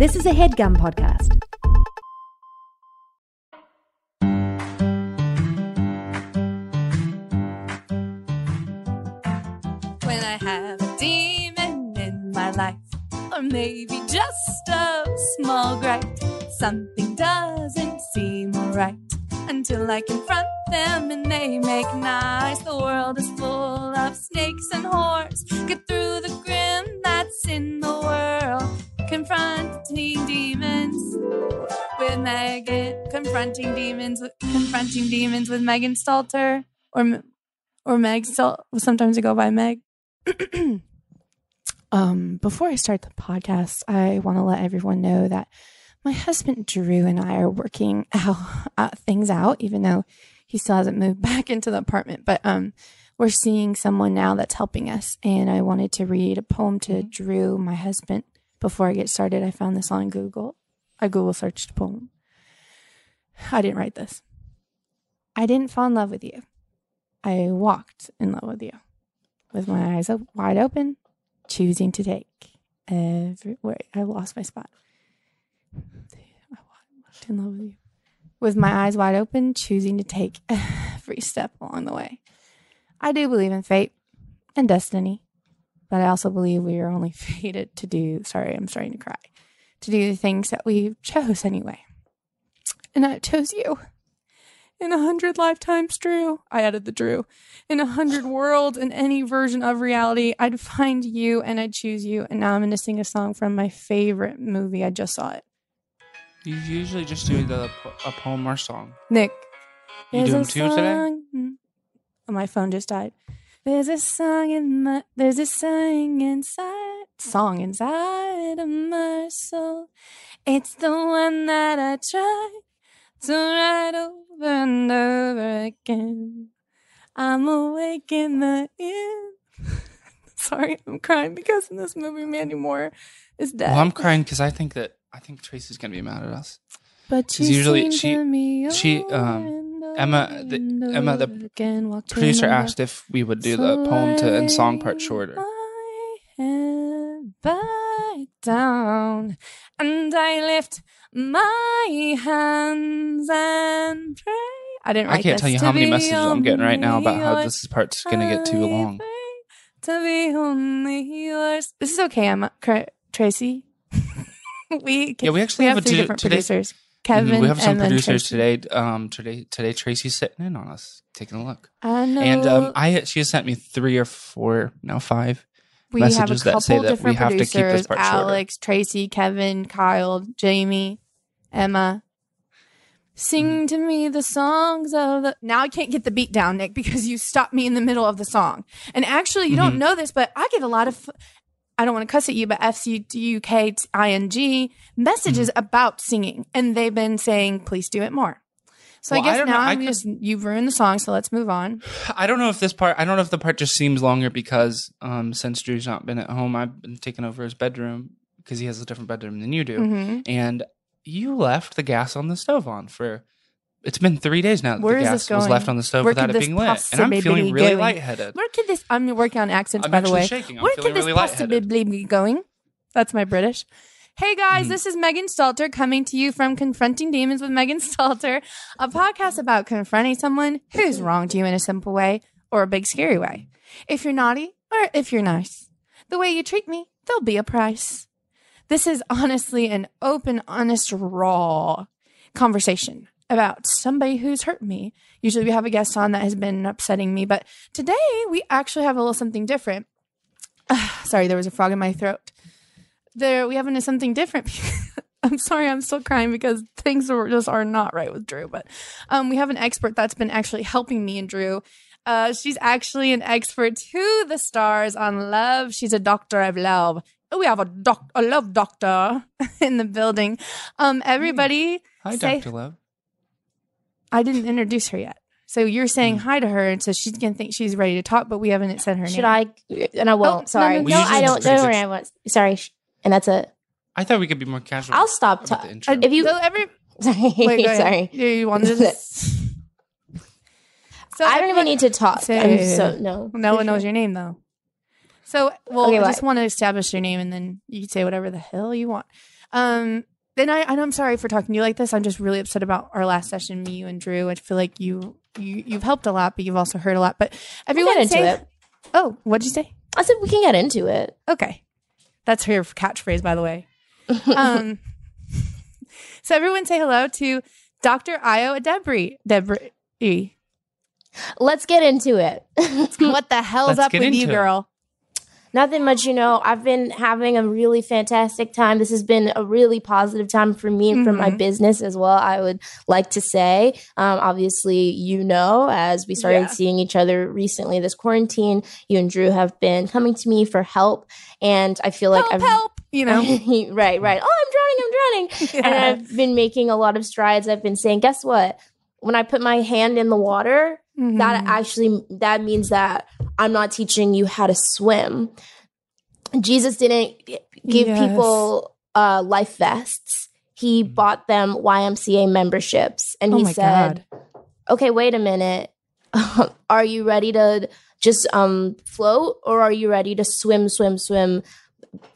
This is a headgum podcast. when I have a demon in my life, or maybe just a small gripe. Something doesn't seem right until I confront them and they make nice. The world is full of snakes and whores. Get through the Megan. Confronting demons with confronting demons with Megan Stalter or or Meg. Stal- sometimes I go by Meg. um, before I start the podcast, I want to let everyone know that my husband Drew and I are working out, uh, things out, even though he still hasn't moved back into the apartment. But um, we're seeing someone now that's helping us, and I wanted to read a poem to Drew, my husband. Before I get started, I found this on Google. I Google searched poem. I didn't write this. I didn't fall in love with you. I walked in love with you with my eyes wide open, choosing to take every. Wait, I lost my spot. I walked in love with you. With my eyes wide open, choosing to take every step along the way. I do believe in fate and destiny, but I also believe we are only fated to do. Sorry, I'm starting to cry. To do the things that we chose anyway. And I chose you. In a hundred lifetimes, Drew. I added the Drew. In a hundred worlds, in any version of reality, I'd find you and I'd choose you. And now I'm going to sing a song from my favorite movie. I just saw it. You usually just do the a poem or song. Nick. You doing two today? song- Oh, my phone just died. There's a song in my, there's a song inside, song inside of my soul. It's the one that I try to write over and over again. I'm awake in the end. Sorry, I'm crying because in this movie, Mandy Moore is dead. Well, I'm crying because I think that I think Tracy's gonna be mad at us. But you usually she- she, um, Emma- the- Emma, the again, Producer asked if we would do the poem to and song part shorter. My down, and I lift my hands and pray. I didn't. I can't tell you how many messages I'm getting right now about how this part's gonna get too long. To be only yours. This is okay. Cra- Tracy. we Yeah, we actually we have, have a three du- different today. producers. Mhm, Kevin. we have some producers today. Um, today, today Tracy's sitting in on us, taking a look, I know. and um, I she has sent me three or four, now five. We have a messages that couple say that we different have to keep this producers: part shorter. Alex, Tracy, Kevin, Kyle, Jamie, Emma. Sing Mm-hmm. to me the songs of the. Now I can't get the beat down, Nick, because you stopped me in the middle of the song. And actually, you don't Mhm. know this, but I get a lot of. I don't want to cuss at you, but F C U K I N G messages Mm-hmm. about singing, and they've been saying, "Please do it more." So Well, I I guess know. now I I'm just you've ruined the song, so let's move on. I don't know if this part. I don't know if the part just seems longer because um, since Drew's not been at home, I've been taking over his bedroom because he has a different bedroom than you do. Mhm. And you left the gas on the stove on for. It's been three days now that Where the gas was left on the stove Where without it being lit, and I'm feeling really going? lightheaded. Where could this? I'm working on accents, I'm by the way. shaking. I'm Where could this really lightheaded. possibly be going? That's my British. Hey guys, Mhm. this is Megan Stalter coming to you from Confronting Demons with Megan Stalter, a podcast about confronting someone who's wronged you in a simple way or a big scary way. If you're naughty or if you're nice, the way you treat me, there'll be a price. This is honestly an open, honest, raw conversation about somebody who's hurt me. Usually we have a guest on that has been upsetting me, but today we actually have a little something different. Sorry, there was a frog in my throat. There, we have into something different. I'm sorry, I'm still crying because things are just are not right with Drew. But um, we have an expert that's been actually helping me and Drew. Uh, she's actually an expert to the stars on love. She's a doctor of love. We have a doc, a love doctor in the building. Um, everybody, Hi, say- Doctor Love. I didn't introduce her yet. So you're saying Hmm. hi to her, and so she's gonna think she's ready to talk, but we haven't said her name. Should I? And I no, won't. sorry. no, No, no. Well, I don't. Don't worry. I won't. Sorry. Sh- And that's it. I thought we could be more casual. I'll stop. about Ta- the intro. if you. So every Sorry. wait, go ahead. sorry. You, you wanted to. so I don't even need to talk. Say- I'm so no. No for one knows your name though. So, well, Okay, I what? just want to establish your name, and then you can say whatever the hell you want. Um, then I, and I'm sorry for talking to you like this. I'm just really upset about our last session, me, you, and Drew. I feel like you, you, you've helped a lot, but you've also hurt a lot. But everyone get into say, it. Oh, what'd you say? I said we can get into it. Okay, that's her catchphrase, by the way. um, so everyone say hello to Dr. Ayo Edebiri. Edebiri. Let's get into it. what the hell's Let's up with you, it. girl? Nothing much, you know. I've been having a really fantastic time. This has been a really positive time for me and for my Mhm. business as well. I would like to say, um, obviously, you know, as we started Yeah. seeing each other recently this quarantine, you and Drew have been coming to me for help, and I feel like help, I've help. You know, right, right. Oh, I'm drowning, I'm drowning. And I've been making a lot of strides. I've been saying, guess what? When I put my hand in the water, that Mhm. actually that means that i'm not teaching you how to swim jesus didn't give Yes. people uh, life vests he bought them ymca memberships and oh he said god. okay wait a minute are you ready to just um float or are you ready to swim swim swim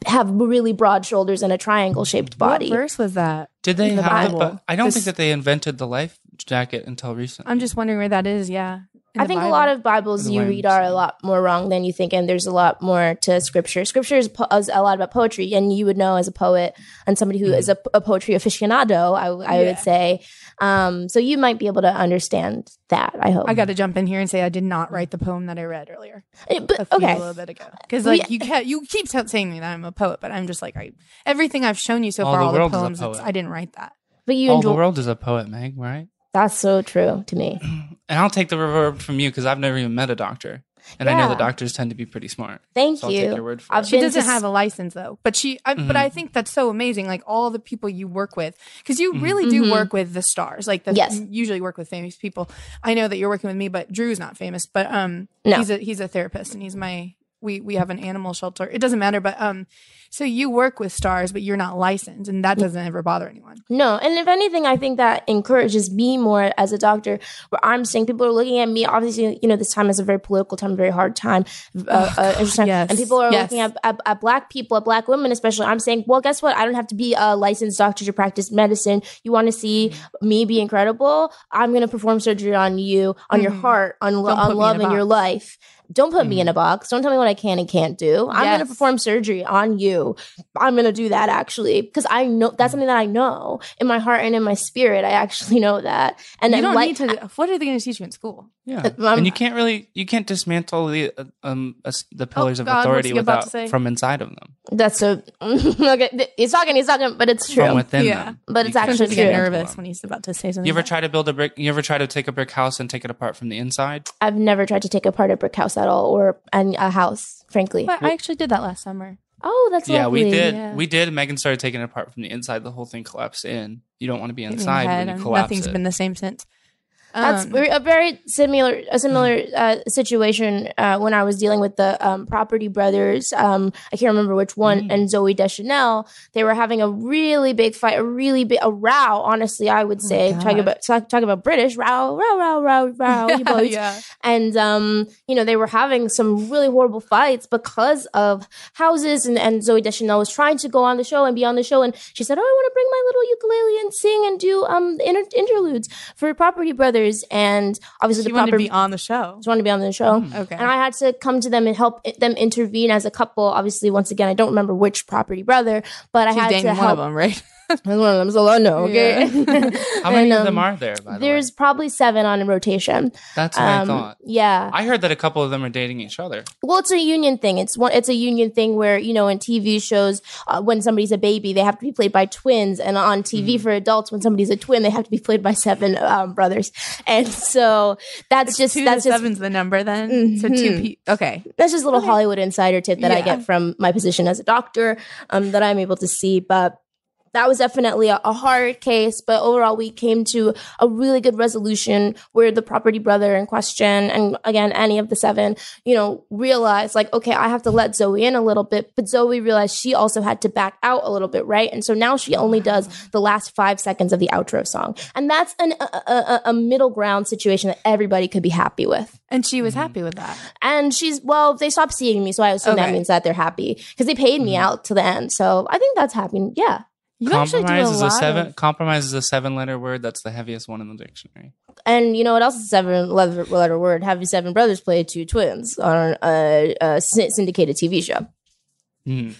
have really broad shoulders and a triangle shaped body What verse was that? Did they the have the, Bible. I don't This- think that they invented the life jacket until recently. I'm just wondering where that is. Yeah. In I the think a lot of Bibles you read are a lot more wrong than you think, and there's a lot more to Scripture. Scripture is, po- is a lot about poetry, and you would know as a poet and somebody who is a, a poetry aficionado, I, I Yeah. would say. Um, so you might be able to understand that. I hope. I got to jump in here and say I did not write the poem that I read earlier. Eh, but a few okay, a little bit ago because Well, like you can't you keep t- saying me that I'm a poet, but I'm just like I everything I've shown you so All far, the all the world is a poems, it's, poet. I didn't write that. but you All the world is a poet, Meg, right? That's so true to me. And I'll take the reverb from you because I've never even met a doctor, and I know Yeah. the doctors tend to be pretty smart. Thank So I'll you. take your word for I've it. She doesn't to have a license though, but she. I, But Mhm. I think that's so amazing. Like all the people you work with, because you really do Mhm. work with the stars. Like the Yes. usually work with famous people. I know that you're working with me, but Drew's not famous. But um, No. he's a he's a therapist, and he's my we we have an animal shelter. It doesn't matter, but um, so you work with stars, but you're not licensed, and that doesn't ever bother anyone. No, and if anything, I think that encourages me more as a doctor. Where I'm saying people are looking at me. Obviously, you know, this time is a very political time, very hard time, uh, uh, interesting yes, and people are yes. looking at, at at black people, at black women, especially. I'm saying, well, guess what? I don't have to be a licensed doctor to practice medicine. You want to see Mm-hmm. me be incredible? I'm going to perform surgery on you, on your Mhm. heart, on Don't on love in your life. Don't put me in a box. Don't tell me what I can and can't do. I'm going to perform surgery on you. I'm going to do that actually because I know Mm. that's something that I know in my heart and in my spirit. I actually know that. And you don't like, need to. What are they going to teach you in school? Yeah, Um, and you can't really you can't dismantle the uh, um the pillars of Oh, God, authority without from inside of them, that's so okay. He's talking, he's talking, but it's true from true. within Yeah. them. But You it's can't actually Sometimes you true. get nervous when he's about to say something. You ever like try to build a brick? You ever try to take a brick house and take it apart from the inside? I've never tried to take apart a brick house at all or an, a house, frankly. that. But I actually did that last summer. Oh, that's yeah, lovely. we did. yeah. We did. Megan started taking it apart from the inside. The whole thing collapsed in. You don't want to be Hit me in the inside head, when you collapse Nothing's it. been the same since. That's Um, a very similar a similar uh, situation uh, when I was dealing with the um, Property Brothers. Um, I can't remember which one, Mm. and Zooey Deschanel. They were having a really big fight, a really big a row. Honestly, I would Oh say God. talking about talk, talking about British row, row, row, row, row. you boys. yeah. and um, you know they were having some really horrible fights because of houses and, and zooey deschanel was trying to go on the show and be on the show and she said oh i want to bring my little ukulele and sing and do um inter- interludes for property brothers and obviously She the wanted to property be on the show. Just wanted to be on the show mm-hmm. Okay. and I had to come to them and help them intervene as a couple. Obviously, once again, I don't remember which property brother, but I had dating to one help. of them, right? That's one of them, so I know. Okay. How many And, of them um, are there? By the There's way, probably seven on rotation. that's what I Um, thought. yeah. I heard that a couple of them are dating each other. Well, it's a union thing. It's one. It's a union thing where you know in TV shows uh, when somebody's a baby, they have to be played by twins, and on TV for adults, when somebody's a twin, they have to be played by seven um, brothers. And so that's just two that's to just seven's the number then. So two. Mhm. Pe- okay. that's just a little Hollywood insider tip that I get from my position as a doctor um, that I'm able to see. But that was definitely a, a hard case. But overall, we came to a really good resolution where the property brother in question, and again, any of the seven, you know, realized like, okay, I have to let Zooey in a little bit. But Zooey realized she also had to back out a little bit, right? And so now she only does the last five seconds of the outro song. And that's an, a, a, a- a middle ground situation that everybody could be happy with. And she was mm-hmm. happy with that. And she's well, they stopped seeing me, so I assume that means that they're happy because they paid me mm-hmm. out to the end. So I think that's happy. Yeah, You actually do a compromise is a lot seven. of- Compromise is a seven-letter word. That's the heaviest one in the dictionary. And you know what else is a seven letter, letter word? Having seven brothers play two twins on a, a syndicated TV show. Hmm.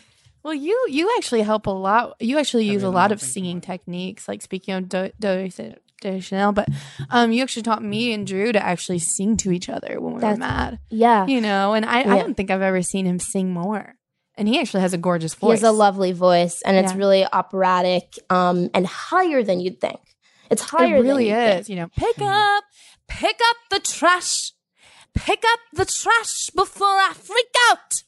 Well, you you actually help a lot. You actually use a lot of singing about techniques, like speaking of Do, Do, Do Chanel. But um, you actually taught me and Drew to actually sing to each other when we That's- were mad. Yeah. You know, and I, I don't think I've ever seen him sing more. And he actually has a gorgeous voice. He has a lovely voice and it's really operatic um, and higher than you'd think. It's higher It really than you'd think. is. You know, pick up, pick up the trash, pick up the trash before I freak out.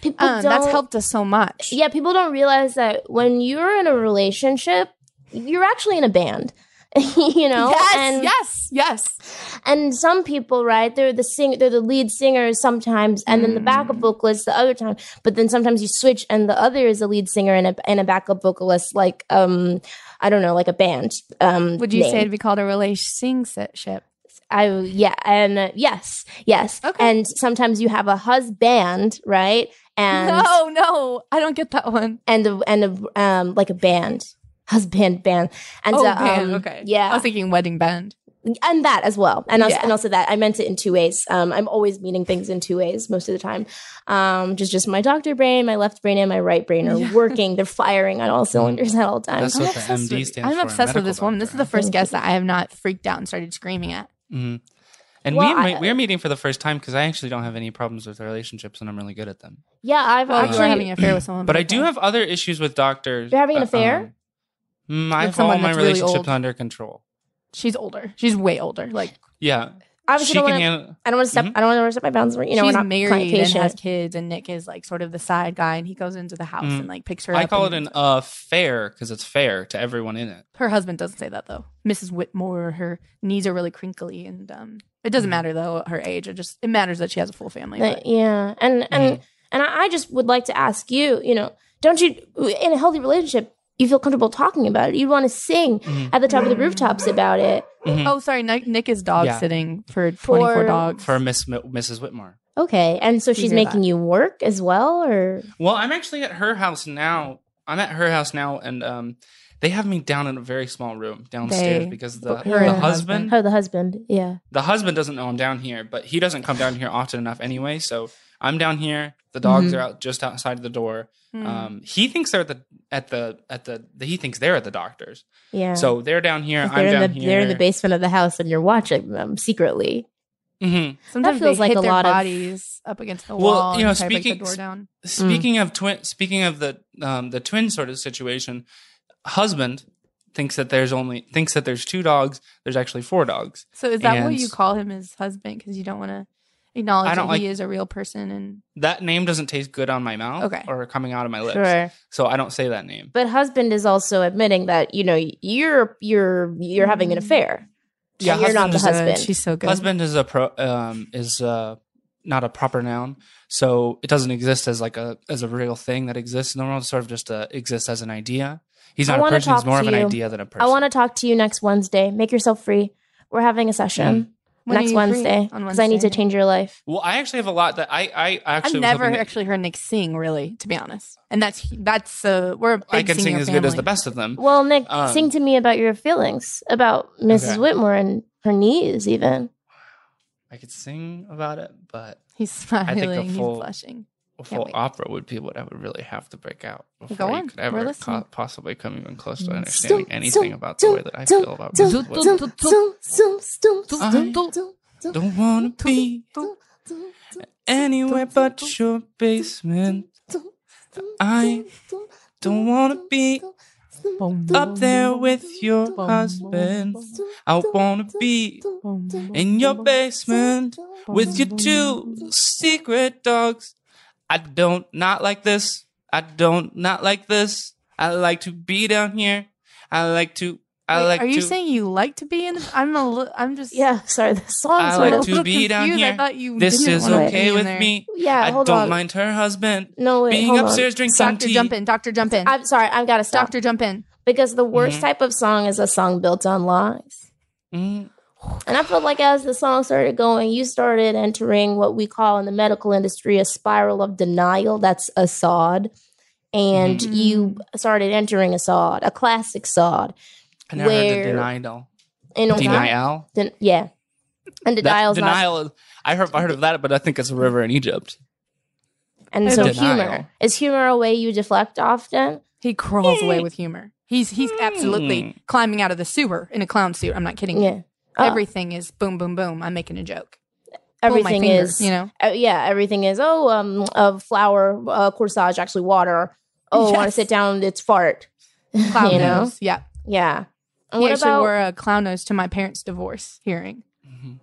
People Um, that's helped us so much. Yeah, people don't realize that when you're in a relationship, you're actually in a band. you know? Yes, and yes, yes. and some people, right, they're the sing they're the lead singers sometimes and then the backup Mm. vocalist the other time. But then sometimes you switch and the other is a lead singer and a and a backup vocalist like um I don't know, like a band. Um Would you say it'd be called a relationship? I yeah, and uh, yes, yes. Okay. And sometimes you have a husband, right? And no, no, I don't get that one. and a, and a, um like a band, husband band, and oh, uh, band, um, okay. yeah, I was thinking wedding band. and that as well, and also, Yeah. and also that I meant it in two ways. Um, I'm always meaning things in two ways most of the time. Um, just just my doctor brain, my left brain, and my right brain are Yeah. working. They're firing on all cylinders at all times. That's I'm what the obsessed MD with- stands I'm for. obsessed with medical this woman. This is the first Thank guest that I have not freaked out and started screaming at. Mhm. And Well, we I- we're meeting for the first time because I actually don't have any problems with relationships and I'm really good at them. Yeah, I've Well, actually are having an affair with someone, But I do have other issues with doctors. You're having an Uh, affair? um, mm, I have all my that's really relationships old? under control. She's older. She's way older. Like Yeah, obviously she don't wanna, handle. I don't want to step. Mhm. I don't want to step my bounds. You know, she's we're not married client and has kids, and Nick is like sort of the side guy, and he goes into the house Mhm. and like picks her I up. call it an affair because it's fair to everyone in it. Her husband doesn't say that though. Mrs. Whitmore, her knees are really crinkly, and um, it doesn't Mhm. matter though her age. It just it matters that she has a full family. But, But yeah, and and and I I just would like to ask you. You know, don't you in a healthy relationship? You feel comfortable talking about it. You want to sing Mhm. at the top of the rooftops about it. Mhm. oh, sorry, Nick, Nick is dog Yeah. sitting for twenty four For- dogs. For Miss Mrs. Whitmore. Okay, and so she's making that. you work as well, or Well, I'm actually at her house now. I'm at her house now, and um, they have me down in a very small room downstairs They- because the, her the and husband, her the husband? Yeah. the husband doesn't know I'm down here, but he doesn't come down here often enough anyway. So I'm down here. The dogs Mhm. are out just outside of the door. Hmm. Um, he thinks they're at the at the at the, he thinks they're at the doctor's. Yeah. So they're down here. they're I'm in down the here. they're in the basement of the house, and you're watching them secretly. Mhm. Sometimes feels they like hit a their lot of- bodies up against the wall. Well, wall. you know, and try speaking- the door down. Speaking of twin, speaking of the um, the twin sort of situation, husband thinks that there's only thinks that there's two dogs. There's actually four dogs. So is that what you call him as husband? Because you don't want to acknowledge I don't that he is a real person and That name doesn't taste good on my mouth Okay. or coming out of my lips. Sure. So I don't say that name. But husband is also admitting that you know you're you're you're having an Mm. affair. Yeah, you're not the husband Good. husband. She's so good. Husband is a pro um is uh not a proper noun. So it doesn't exist as like a as a real thing that exists in the world. It sort of just uh, exists as an idea. He's not a person. He's more of to an idea than a person. I want to talk to you next Wednesday. Make yourself free. We're having a session When next you free? Wednesday because I need to change your life. Well, I actually have a lot that I I I've actually never hoping that actually heard Nick sing, really, to be honest. And that's that's uh, we're a big I can sing singer as good as the best of them. Well, Nick, Um, sing to me about your feelings about Mrs. Okay. Whitmore and her knees, even. I could sing about it, but He's think a smiling. He's blushing full opera would be what I would really have to break out before Go on. you could ever co- possibly come even close to understanding anything about the way that I feel about music. I don't want to be anywhere but your basement. I don't want to be up there with your husband. I want to be in your basement with your two secret dogs. I don't not like this. I don't not like this. I like to be down here. I like to. I Wait, like are you to. saying you like to be in? The, I'm a. li- I'm just. Yeah, sorry, the song I like of. to little be down confused. I thought you. this didn't is wanna be okay with me. Yeah, I hold don't on. mind her husband No, wait, being hold on. upstairs drinking some Doctor, tea. jump in. Doctor, jump in. I'm sorry, I've got to stop. Doctor, jump in. Because the worst Mhm. type of song is a song built on lies. Mm, And I felt like as the song started going, you started entering what we call in the medical industry a spiral of denial. That's a Assad. and Mhm. you started entering a sod, a classic sod. I never heard Where- the denial. And Denial. Den- yeah. And That- denial's not denial. is- I heard. I heard of that, but I think it's a river in Egypt. and so Denial. humor. Is humor a way you deflect often? He crawls away with humor. He's he's absolutely Mm. climbing out of the sewer in a clown suit. I'm not kidding. Yeah. Oh, Everything is boom, boom, boom. I'm making a joke. Everything finger, is you know. uh, yeah, everything is oh um a flower uh, corsage actually water. Oh, I want to sit down? It's fart. Clown you know? nose. Yeah. Yeah. And He what actually about? wore a clown nose to my parents' divorce hearing.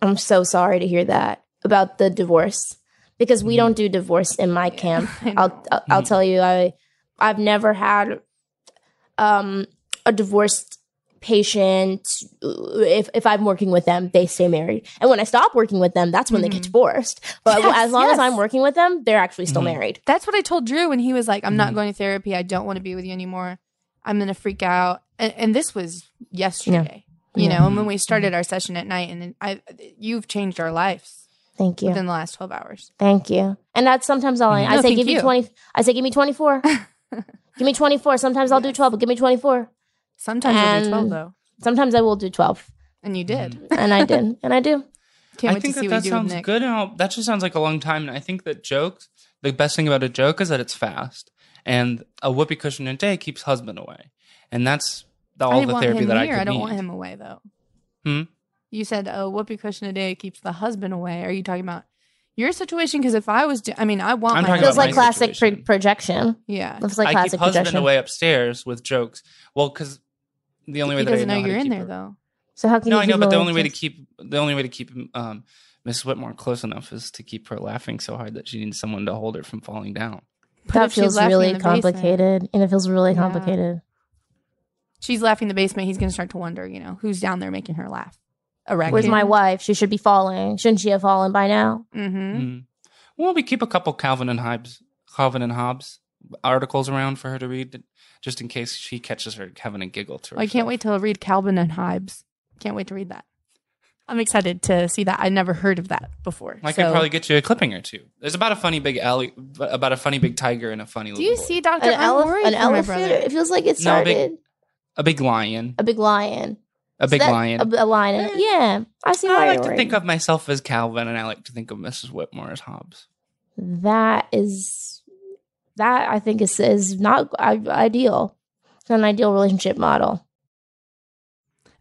I'm so sorry to hear that about the divorce because Mm-hmm. we don't do divorce in my camp. I know. I'll I'll, I'll tell you, I I've never had um a divorced patient. If if I'm working with them, they stay married, and when I stop working with them, that's when they get Mhm. divorced. But Yes, as long as. I'm working with them, they're actually still Mhm. married. That's what I told Drew when he was like, I'm not Mhm. going to therapy. I don't want to be with you anymore. I'm going to freak out. And, and this was yesterday, you Yeah. know, and when we started our session at night and I, you've changed our lives Thank you, within the last 12 hours. thank you. And that's sometimes all I, I No, say. thank Give me twenty. I say give me twenty four. give me twenty four. Sometimes I'll do twelve, but give me twenty four. Sometimes you'll do 12 though. Sometimes I will do twelve, And you did. and I did, and I do. Can't I wait think to see that what that you do with sounds good. And all, that just sounds like a long time. And I think that jokes, the best thing about a joke is that it's fast, and a whoopee cushion a day keeps husband away, and that's the, all I the therapy that here. I I don't need. want him away though. Hmm? You said a whoopee cushion a day keeps the husband away. Are you talking about your situation? Because if I was, do- I mean, I want I'm my talking Feels like my classic pro- projection. yeah. Feels like I classic keep husband projection. away upstairs with jokes. Well, because the only way he that doesn't know how to you're in there her- though. So how can you? No, you I know, but the only way to keep the only way to keep um, Miss Whitmore close enough is to keep her laughing so hard that she needs someone to hold her from falling down. But that feels really in the basement- complicated, and it feels really Yeah. complicated. She's laughing in the basement. He's going to start to wonder, you know, who's down there making her laugh. A raccoon. Where's my wife? She should be falling. Shouldn't she have fallen by now? Mm-hmm. Mm. Well, we keep a couple Calvin and Hobbes, Calvin and Hobbes articles around for her to read, just in case she catches her having a giggle to Well, I can't wait to read Calvin and Hobbes. Can't wait to read that. I'm excited to see that. I never heard of that before. I So- could probably get you a clipping or two. There's about a funny big alley, about a funny big tiger and a funny Do you boy. see Doctor? An, elef- an elephant? It feels like it No, big- a big lion, a big lion. a big So that- lion. A, a lion. Eh. Yeah, I see why I like you're to think of myself as Calvin, and I like to think of Mrs. Whitmore as Hobbes. that is that I think is is not ideal. It's not an ideal relationship model.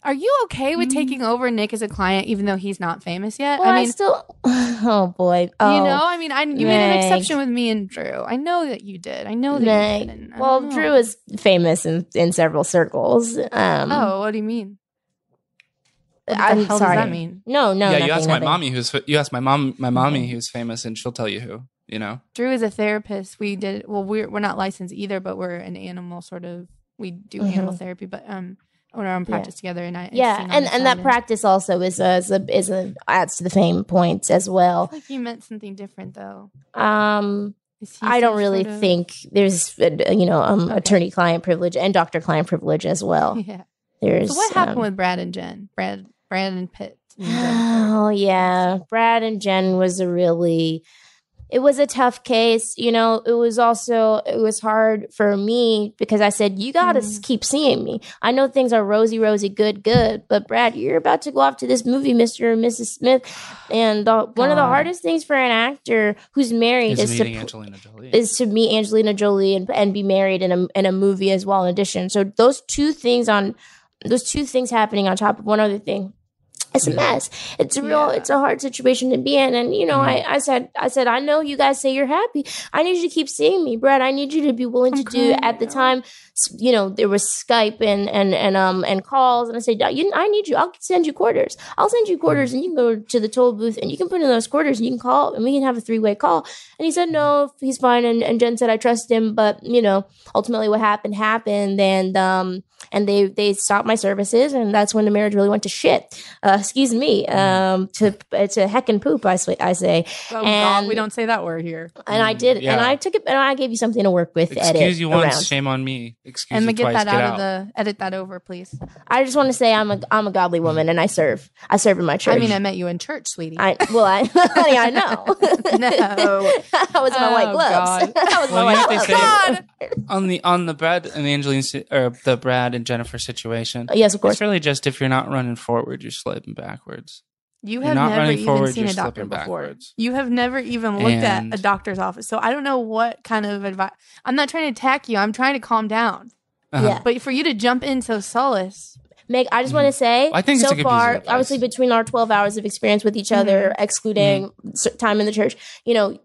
Are you okay with Mm. taking over Nick as a client, even though he's not famous yet? Well, I, I mean, still. Oh boy. Oh, you know, I mean, I you made an exception with me and Drew. I know that you did. I know that you did. I Well, know. Drew is famous in in several circles. Um, Oh, what do you mean? What the I'm hell sorry. does that mean? No, no. yeah, you nothing, ask my mommy who's you ask my mom my mommy who's famous, and she'll tell you who. You know, Drew is a therapist. We did well. We're we're not licensed either, but we're an animal sort of. We do Mhm. animal therapy, but um, own our own Yeah. practice together. And I Yeah, and and that side practice also is a, is a is a adds to the fame points as well. Like you meant something different, though. Um, I don't really sort of- think there's uh, you know um, Okay. attorney client privilege and doctor client privilege as well. Yeah. There's So what happened um, with Brad and Jen? Brad, Brad and Pitt. and Oh yeah, Brad and Jen was a really it was a tough case. You know, it was also it was hard for me because I said you got to Mm. keep seeing me. I know things are rosy, rosy, good, good, but Brad, you're about to go off to this movie, Mister and Mrs. Smith, and the, one of the hardest things for an actor who's married is is to meeting Angelina Jolie. is to meet Angelina Jolie and, and be married in a in a movie as well. In addition, so those two things on those two things happening on top of one other thing. It's a mess. It's a real. Yeah. It's a hard situation to be in. And you know, Mhm. I, I said, I said, I know you guys say you're happy. I need you to keep seeing me, Brad. I need you to be willing to I'm do. At the time, you know, there was Skype and and and um and calls. And I said, you, I need you. I'll send you quarters. I'll send you quarters, and you can go to the toll booth and you can put in those quarters and you can call and we can have a three way call. And he said, no, he's fine. And, and Jen said, I trust him. But, you know, ultimately what happened happened. And, um, and they, they stopped my services. And that's when the marriage really went to shit. Uh, excuse me, um, to to heck and poop. I say, I say, Oh And- God, we don't say that word here. and I did, and I took it, and I gave you something to work with. edit Excuse you once, around. shame on me. Excuse me. And you to get twice, that get out, out. of the edit that over, please. I just want to say I'm a I'm a godly woman, and I serve. I serve in my church. I mean, I met you in church, sweetie. I well, I honey, I know. No. I was in my white Oh, gloves. God. I was in my white gloves. say on the on the Brad and the Angeline si- or the Brad and Jennifer's situation. yes, of course. It's really just if you're not running forward, you're slipping backwards. You You're have not never even forward, seen a doctor before. backwards. You have never even looked And- at a doctor's office. So I don't know what kind of advice. I'm not trying to attack you. I'm trying to calm down. Uh-huh. Yeah. But for you to jump in so solace, Meg, I just want to mm-hmm. say, I think so a good piece of far, obviously between our 12 hours of experience with each mm-hmm. other, excluding mm-hmm. s- time in the church, you know,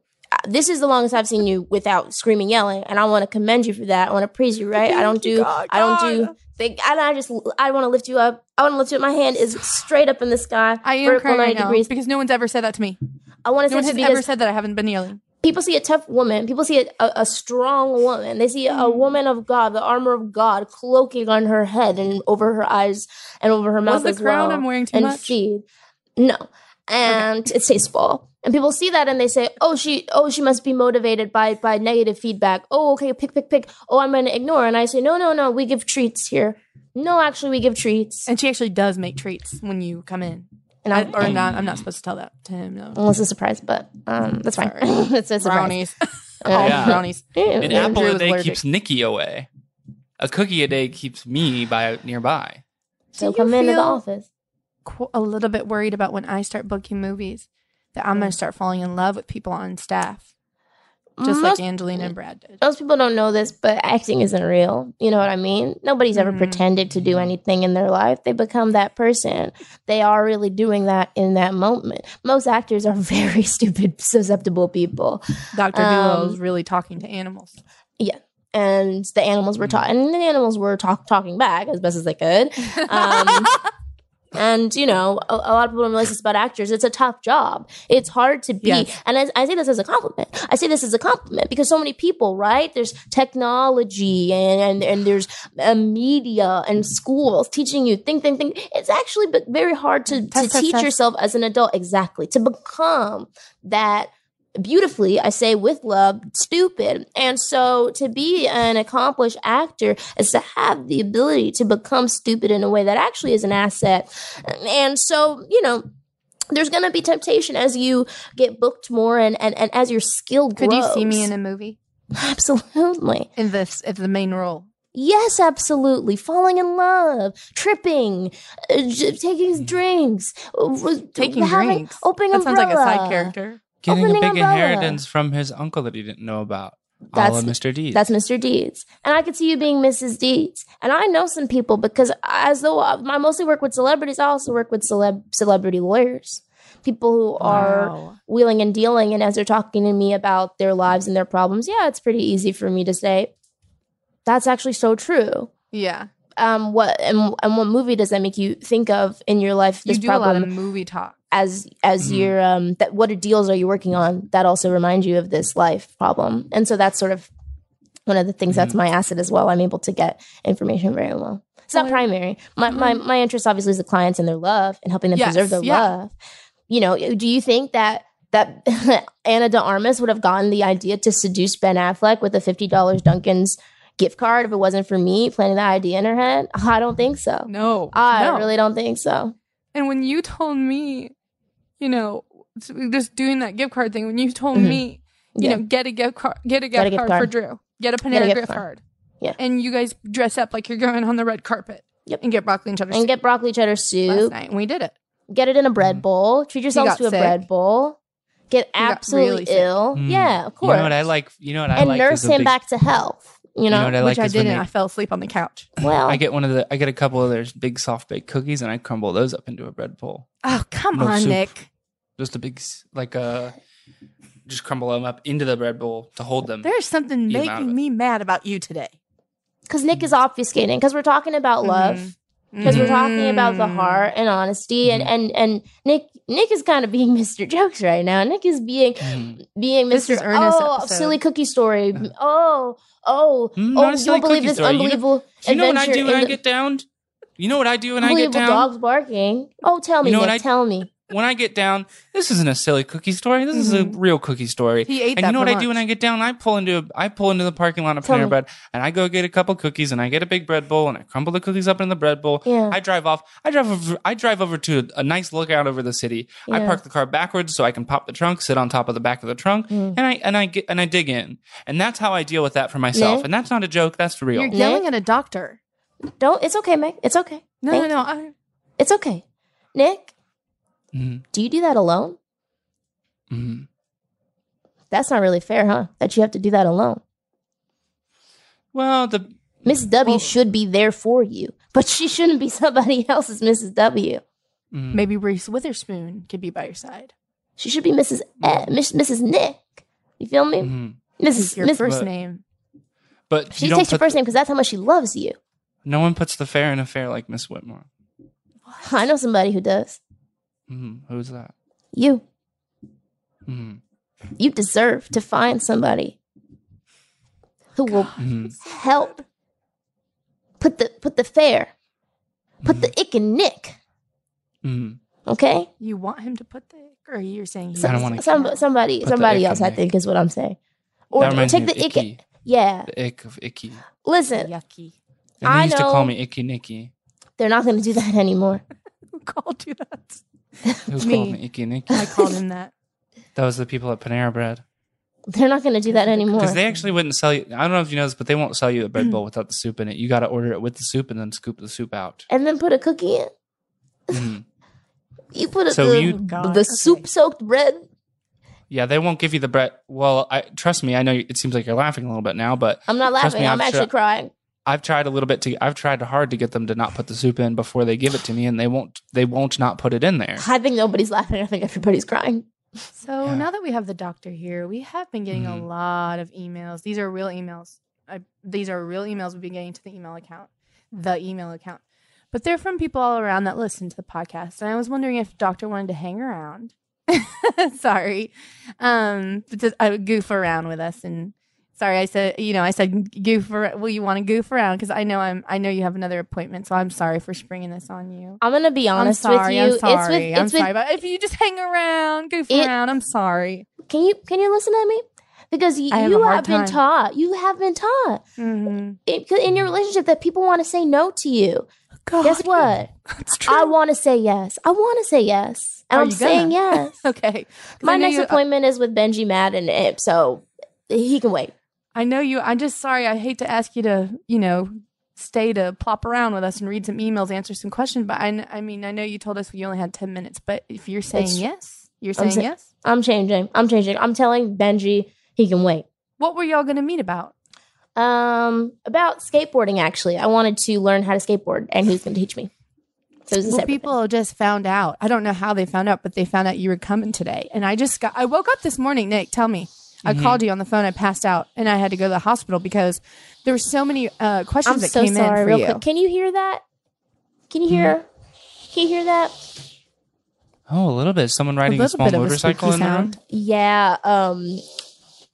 this is the longest I've seen you without screaming, yelling, and I want to commend you for that. I want to praise you, right? I don't do, God, I don't do, God. think, and I just, I want to lift you up. I want to lift you up. My hand is straight up in the sky. I am vertical crying 90 now degrees. because no one's ever said that to me. I want to No one say has ever said that I haven't been yelling. people see a tough woman. People see a, a, a strong woman. They see a Mm. woman of God, the armor of God, cloaking on her head and over her eyes and over her mouth Was the as crown well. I'm wearing too and much? feed. No, and it's tasteful. And people see that and they say, "Oh, she, oh, she must be motivated by by negative feedback." Oh, okay, pick, pick, pick. Oh, I'm going to ignore. And I say, "No, no, no. We give treats here. No, actually, we give treats." And she actually does make treats when you come in. And I, I, or not, I'm not supposed to tell that to him. No. well, it's a surprise, but um, that's fine. It's a surprise. Brownies. All Yeah. brownies. Yeah. An Yeah. apple a day allergic. keeps Nikki away. A cookie a day keeps me by nearby. So Do you come into the office. qu- a little bit worried about when I start booking movies that I'm going to start falling in love with people on staff, just Most- like Angelina and Brad did. most people don't know this, but acting isn't real. You know what I mean? Nobody's ever Mhm. pretended to do anything in their life. They become that person. They are really doing that in that moment. Most actors are very stupid, susceptible people. Dr. Um, Doolittle is really talking to animals. Yeah and the animals were talking, and the animals were talk- talking back as best as they could. Um, and you know, a, a lot of people don't realize this about actors. It's a tough job. It's hard to be. Yes. And I, I say this as a compliment. I say this as a compliment because so many people, right? There's technology and and, and there's uh, media and schools teaching you think, think, think. It's actually very hard to, to Test, test, teach test. yourself as an adult. Exactly. To become that beautifully, I say with love, stupid. And so to be an accomplished actor is to have the ability to become stupid in a way that actually is an asset. And so, you know, there's going to be temptation as you get booked more and, and, and as your skill grows. Could you see me in a movie Absolutely. in this as the main role? Yes, absolutely. Falling in love, tripping, uh, j- taking drinks, uh, Taking having, drinks. Opening That sounds like a side character. Getting a big umbrella. inheritance from his uncle that he didn't know about. That's- All of Mr. Deeds. That's Mr. Deeds. And I could see you being Mrs. Deeds. And I know some people because as though I I mostly work with celebrities, I also work with celeb celebrity lawyers. People who are Wow. wheeling and dealing and as they're talking to me about their lives and their problems, yeah, it's pretty easy for me to say that's actually so true. Yeah. Um what and, and what movie does that make you think of in your life this you do a lot of movie talk. As as Mhm. your um that what deals are you working on that also remind you of this life problem and so that's sort of one of the things that's my asset as well i'm able to get information very well it's not primary my, my my interest obviously is the clients and their love and helping them Yes, preserve their yeah. love you know do you think that that Ana de Armas would have gotten the idea to seduce Ben Affleck with a $50 Dunkin's gift card if it wasn't for me planting that idea in her head? I don't think so. No. I no. really don't think so. And when you told me, you know, just doing that gift card thing, when you told Mhm. me, you Yeah. know, get a gift card, get a gift, Get a gift card, card. for Drew, get a Panera Get a gift gift card. card. Yeah. And you guys dress up like you're going on the red carpet. Yep. And get broccoli and cheddar And soup get broccoli cheddar soup. last soup. night. And we did it. Get it in a bread bowl. Treat yourselves to a sick. bread bowl. Get got absolutely really ill. Mm. Yeah, of You course. know what I like? You know what I and like? nurse him big- back to health. You You know, know what I Which like I didn't. they- I fell asleep on the couch. well, I get one of the I get a couple of those big soft baked cookies and I crumble those up into a bread bowl. Oh, come No on, soup. Nick. Just a big like a just crumble them up into the bread bowl to hold them. There's something Eat 'em out of making it. me mad about you today. because Nick is obfuscating. Because we're talking about love. Mhm. Because we're talking about the Mm. heart and honesty, and and and Nick Nick is kind of being Mr. Jokes right now. Nick is being Mhm. being This Mr. is Ernest's oh, episode. silly cookie story. Oh, oh, Mm, oh! not a You silly won't believe cookie this story. You know- unbelievable Do you know what I adventure do when in I the- get downed? You know what I do when I get Unbelievable down? dogs barking. Oh, tell me, You know what Nick, I- tell me. When I get down, this isn't a silly cookie story. This is a Mhm. real cookie story. He ate and that you know for what I do when I get down? I pull into a, I pull into the parking lot of Tell Panera. Bread and I go get a couple cookies and I get a big bread bowl and I crumble the cookies up in the bread bowl. Yeah. I drive off. I drive over. I drive over to a, a nice lookout over the city. Yeah. I park the car backwards so I can pop the trunk, sit on top of the back of the trunk, Mm. and I and I get and I dig in. And that's how I deal with that for myself. Yeah. And that's not a joke. That's real. You're Nick? yelling at a doctor. Don't. It's okay, Meg. It's okay. No, Thank no, no. I, It's okay. Nick, Mhm. do you do that alone? Mhm. That's not really fair, huh? That you have to do that alone. Well, the Mrs. W Well- should be there for you, but she shouldn't be somebody else's Mrs. W. mhm. maybe Reese Witherspoon could be by your side. She should be Mrs. E- Mrs. Nick. You feel me? Mhm. Mrs. Your Miss- first But- name. but she you takes your put first name because that's how much she loves you. No one puts the fair in a fair like Miss Whitmore. I know somebody who does. Hmm Who's that? You. hmm You deserve to find somebody who will hmm help put the put the fair, put the ick in Nick. hmm Okay. You want him to put the, or you're saying So- I don't wanna some, kill. somebody somebody else. I think is what I'm saying. Or that take the of ick. Yeah. The ick of icky. Listen, yucky. And I they used to call me Icky Nicky. they're not going to do that anymore. Who called you that? Who Me. called me Icky Nicky? I called him that. That was the people at Panera Bread. They're not going to do that anymore. Because they actually wouldn't sell you. I don't know if you know this, but they won't sell you a bread bowl without the soup in it. You got to order it with the soup and then scoop the soup out. and then put a cookie in. Mhm. You put a, So the, you- God, the okay. soup soaked bread. Yeah, they won't give you the bread. Well, I trust me. I know it seems like you're laughing a little bit now, but I'm not laughing. me, I'm I've actually tri- crying. I've tried a little bit to. I've tried hard to get them to not put the soup in before they give it to me, and they won't. They won't not put it in there. I think nobody's laughing. I think everybody's crying. So Yeah. now that we have the doctor here, we have been getting Mhm. a lot of emails. These are real emails. I, these are real emails we've been getting to the email account, the email account. But they're from people all around that listen to the podcast. And I was wondering if doctor wanted to hang around. sorry. Um, but to, uh, goof around with us. And sorry, I said, you know, I said goof. ar- Well, you want to goof around because I know I'm, I know you have another appointment. So I'm sorry for springing this on you. I'm gonna be honest I'm sorry. with you. I'm sorry. It's with. I'm It's sorry. with. But if you just hang around, goof It- around, I'm sorry. Can you can you listen to me? Because y- have you have been taught. You have been taught Mm-hmm. it, in your relationship that people want to say no to you. God, Guess what? I want to say yes. I want to say yes, and Are I'm saying yes. okay My next you, uh, appointment is with Benji Madden, eh, so he can wait. I know you. I'm just sorry. I hate to ask you to, you know, stay to plop around with us and read some emails, answer some questions. But I, I mean, I know you told us you only had ten minutes. But if you're saying It's- yes, you're I'm saying sa- yes. I'm changing. I'm changing. I'm telling Benji he can wait. What were y'all going to meet about? Um, about skateboarding. Actually, I wanted to learn how to skateboard, and who's going to teach me? So it was Well, separate people just found out. I don't know how they found out, but they found out you were coming today. And I just got. I woke up this morning. Nick, tell me. I called you on the phone. I passed out, and I had to go to the hospital because there were so many uh, thing. questions I'm that so came sorry. in for Real you. quick, can you hear that? Can you hear? Can you hear that? Oh, a little bit. Someone A riding a, little small bit of a motorcycle spooky in the room. sound. Yeah. Um,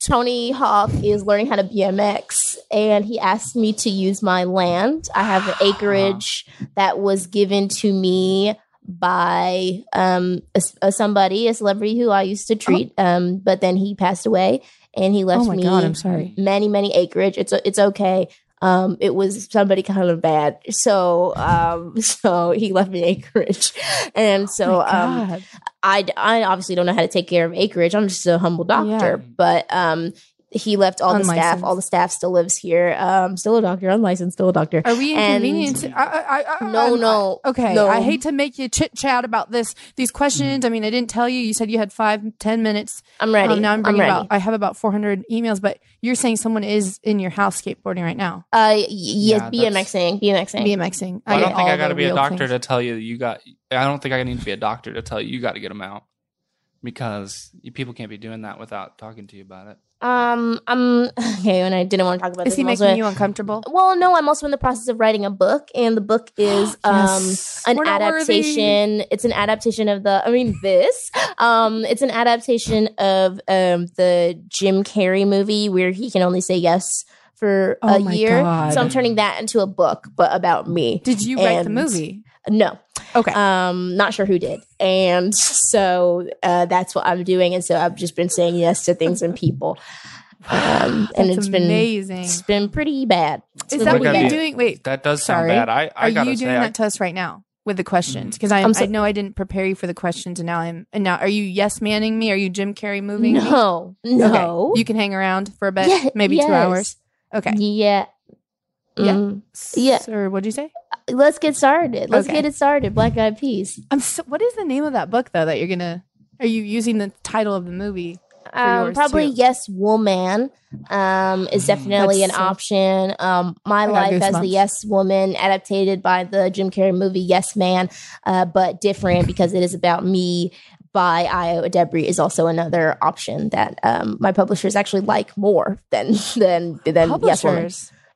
Tony Hawk is learning how to BMX, and he asked me to use my land. I have an acreage that was given to me by um a, a somebody, a celebrity who I used to treat. Um, but then he passed away, and he left Oh my me god! I'm sorry. many many acreage. It's it's okay. Um, it was somebody kind of bad, so um, so he left me acreage, and so oh um, I, I obviously don't know how to take care of acreage. I'm just a humble doctor, Yeah. but um, he left all the staff. All the staff still lives here. Um, still a doctor, unlicensed, still a doctor. Are we And- I, I, I, No, I'm- no, Okay, no. I hate to make you chit chat about this. These questions. I mean, I didn't tell you. You said you had five, ten minutes. I'm ready. Um, now I'm I'm, bringing ready. about. I have about 400 emails, but you're saying someone is in your house skateboarding right now, uh, y- yes, Yeah, BMXing, BMXing. BMXing. Well, I don't think I got to be a doctor things. to tell you that you got. I don't think I need to be a doctor to tell you you got to get them out because people can't be doing that without talking to you about it. Um, I'm okay. And I didn't want to talk about Is this. he I'm making also- you uncomfortable? Well, no, I'm also in the process of writing a book, and the book is um an We're adaptation. It's an adaptation of the. I mean, this. Um, it's an adaptation of um the Jim Carrey movie where he can only say yes for Oh a year. God. So I'm turning that into a book, but about me. Did you write the movie? No, Okay. um, not sure who did. And so uh, that's what I'm doing. And so I've just been saying yes to things and people. Um, and That's it's been amazing. it's been pretty bad. It's Is that what gotta you're doing? Wait, That does sound Sorry. bad. I, I are gotta you say, doing I- that to us right now with the questions? Because I, I'm so- I know I didn't prepare you for the questions, and now I'm. And now, are you yes manning me? Are you Jim Carrey moving? me? No, Okay. no. You can hang around for a bit, Yeah, maybe two hours. Okay. Yeah. Yeah. Mm. Yeah. Or what'd you say? Let's get started. Let's Okay. get it started. Black Eyed Peas. I'm. So, what is the name of that book though? That you're gonna? Are you using the title of the movie? Um, probably too. Yes Woman um, is definitely an so- option. Um, My Life as the. Yes Woman, adapted by the Jim Carrey movie Yes Man, uh, but different because it is about me by Ayo Edebiri is also another option that um, my publishers actually like more than than than Yes Woman.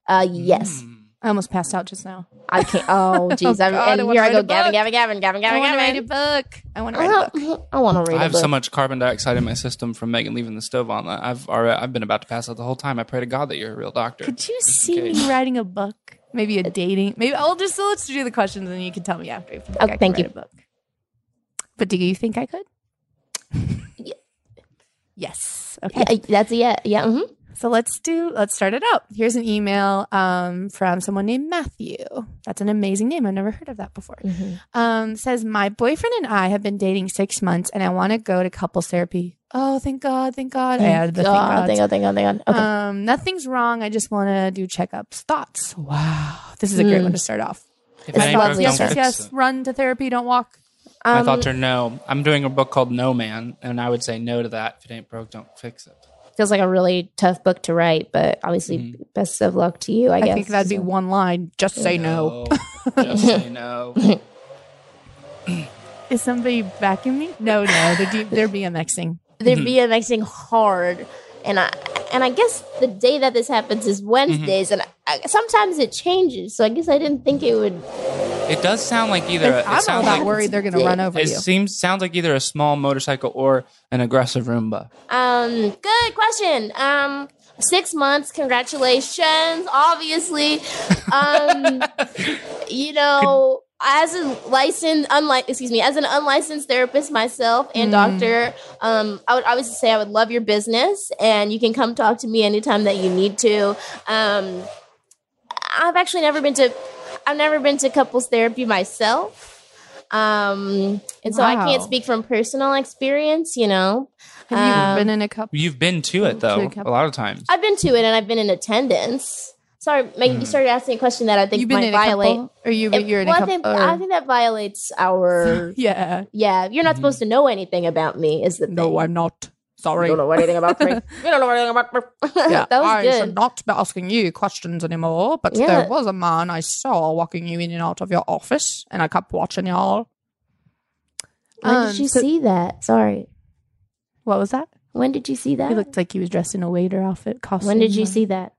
Uh, yes, Mm. I almost passed out just now. I can't. Oh, jeez. Oh, I'm, God, I and here I write go, a Gavin, book. Gavin, Gavin, Gavin, I Gavin, want to write a book. I want to write a book. I want to read I have so much carbon dioxide in my system from Megan leaving the stove on that I've already, I've been about to pass out the whole time. I pray to God that you're a real doctor. Could you see me writing a book? Maybe a dating. Maybe I'll just so let's do the questions and you can tell me after. If you think Okay, thank you. A book. But do you think I could? Ye- Yes. Okay. Yeah, that's a yeah, yeah. mhm. So let's do. Let's start it out. Here's an email um, from someone named Matthew. That's an amazing name. I've never heard of that before. Mhm. Um, says my boyfriend and I have been dating six months, and I want to go to couples therapy. Oh, thank God! Thank God! I added the thank God, God. thank God, thank God, thank God. Okay. Um, nothing's wrong. I just want to do checkups. Thoughts? Wow, this is a great Mm. one to start off. If It's it lovely. yes, yes, yes. Run to therapy. Don't walk. My Um, thoughts are no. I'm doing a book called No Man, and I would say no to that. If it ain't broke, don't fix it. Feels like a really tough book to write, but obviously, Mhm. best of luck to you. I, I, guess think that'd be one line. Just say no. Just say no. Is somebody backing me? No, no. They're, D- they're BMXing. They're Mhm. BMXing hard, and I and I guess the day that this happens is Wednesdays, and I, sometimes it changes. So I guess I didn't think it would. It does sound like either. It I'm sounds not like worried they're going to run over it you. seems sounds like either a small motorcycle or an aggressive Roomba. Um, good question. Um, six months. Congratulations. Obviously, um, you know. As a licensed, unlike, excuse me, as an unlicensed therapist myself and Mm. doctor, um, I would obviously say I would love your business, and you can come talk to me anytime that you need to. Um, I've actually never been to, I've never been to couples therapy myself, um, and so I can't speak from personal experience. You know, Have you Um, been in a couple? You've been to it though, To a a lot of times. I've been to it and I've been in attendance. Sorry, Megan, you Mhm. started asking a question that I think You've been might in violate. couple? Or you, If- you're in well, a I couple? think, or- I think that violates our. yeah. Yeah, you're not supposed to know anything about me. Is the thing. No, I'm not. Sorry. You don't know anything about me. you don't know anything about me. Yeah, that was I good. should not be asking you questions anymore. But Yeah. there was a man I saw walking you in and out of your office, and I kept watching y'all. When Um, did you so- see that? Sorry. What was that? When did you see that? He looked like he was dressed in a waiter outfit costume. when did you see that?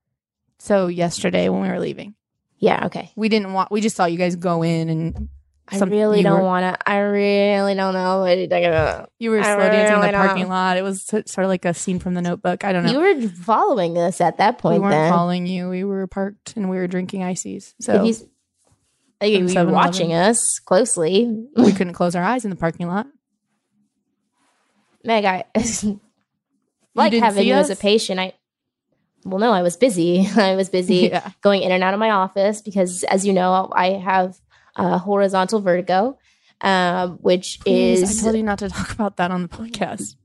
So yesterday when we were leaving, Yeah. Okay. we didn't want. We just saw you guys go in, and I Some- really don't want to. I really don't know about. you were I slow dancing in the parking don't. lot. It was so- sort of like a scene from The Notebook. I don't know. You were following us at that point. we weren't then. following you. We were parked and we were drinking ices. So he's- I think you were watching us closely. we couldn't close our eyes in the parking lot. Meg, I like having you as a patient. I well, no, I was busy. I was busy Yeah. going in and out of my office because, as you know, I have uh, horizontal vertigo, um, which Please, is I told you not to talk about that on the podcast.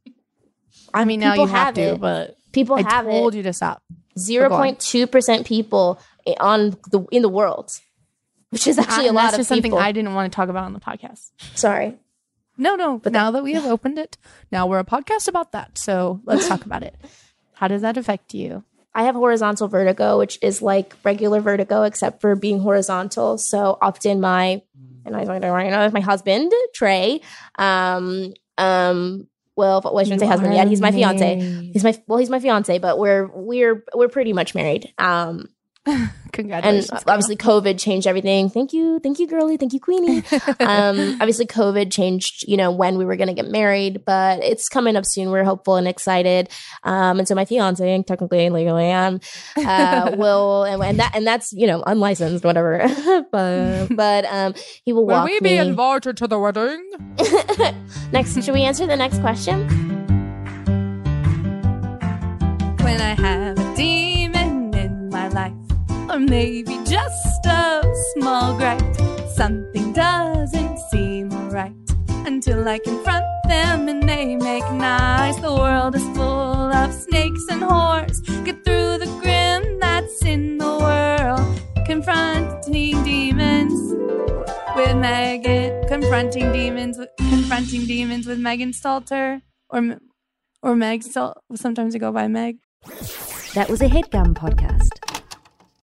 I mean, now you have, have to, it. but people I have told it. you to stop. Zero point two percent people on the in the world, which is actually I- a lot that's of just something. I didn't want to talk about on the podcast. Sorry. No, no. But now that we have opened it, now we're a podcast about that. So let's talk about it. How does that affect you? I have horizontal vertigo, which is like regular vertigo, except for being horizontal. So often my and I don't know if my husband Trey, um, um, well, well, I shouldn't say husband yet. He's my fiance. He's my well, he's my fiance, but we're we're we're pretty much married. Um, Congratulations. girl. obviously COVID changed everything. Thank you, thank you, girly, thank you, Queenie. um, obviously COVID changed, you know, when we were going to get married, but it's coming up soon. We're hopeful and excited. Um, and so my fiance, and technically and legally am, uh, will, and, and that, and that's, you know, unlicensed, whatever. but, but, um, he will walk Will we be me. invited to the wedding? next, should we answer the next question? when I have a demon in my life, or maybe just a small gripe. Something doesn't seem right until I confront them and they make nice. The world is full of snakes and whores. Get through the grim that's in the world. Confronting demons with Megan. Confronting demons. With, confronting demons with Megan Stalter or or Meg. Sometimes I go by Meg. That was a headgum podcast.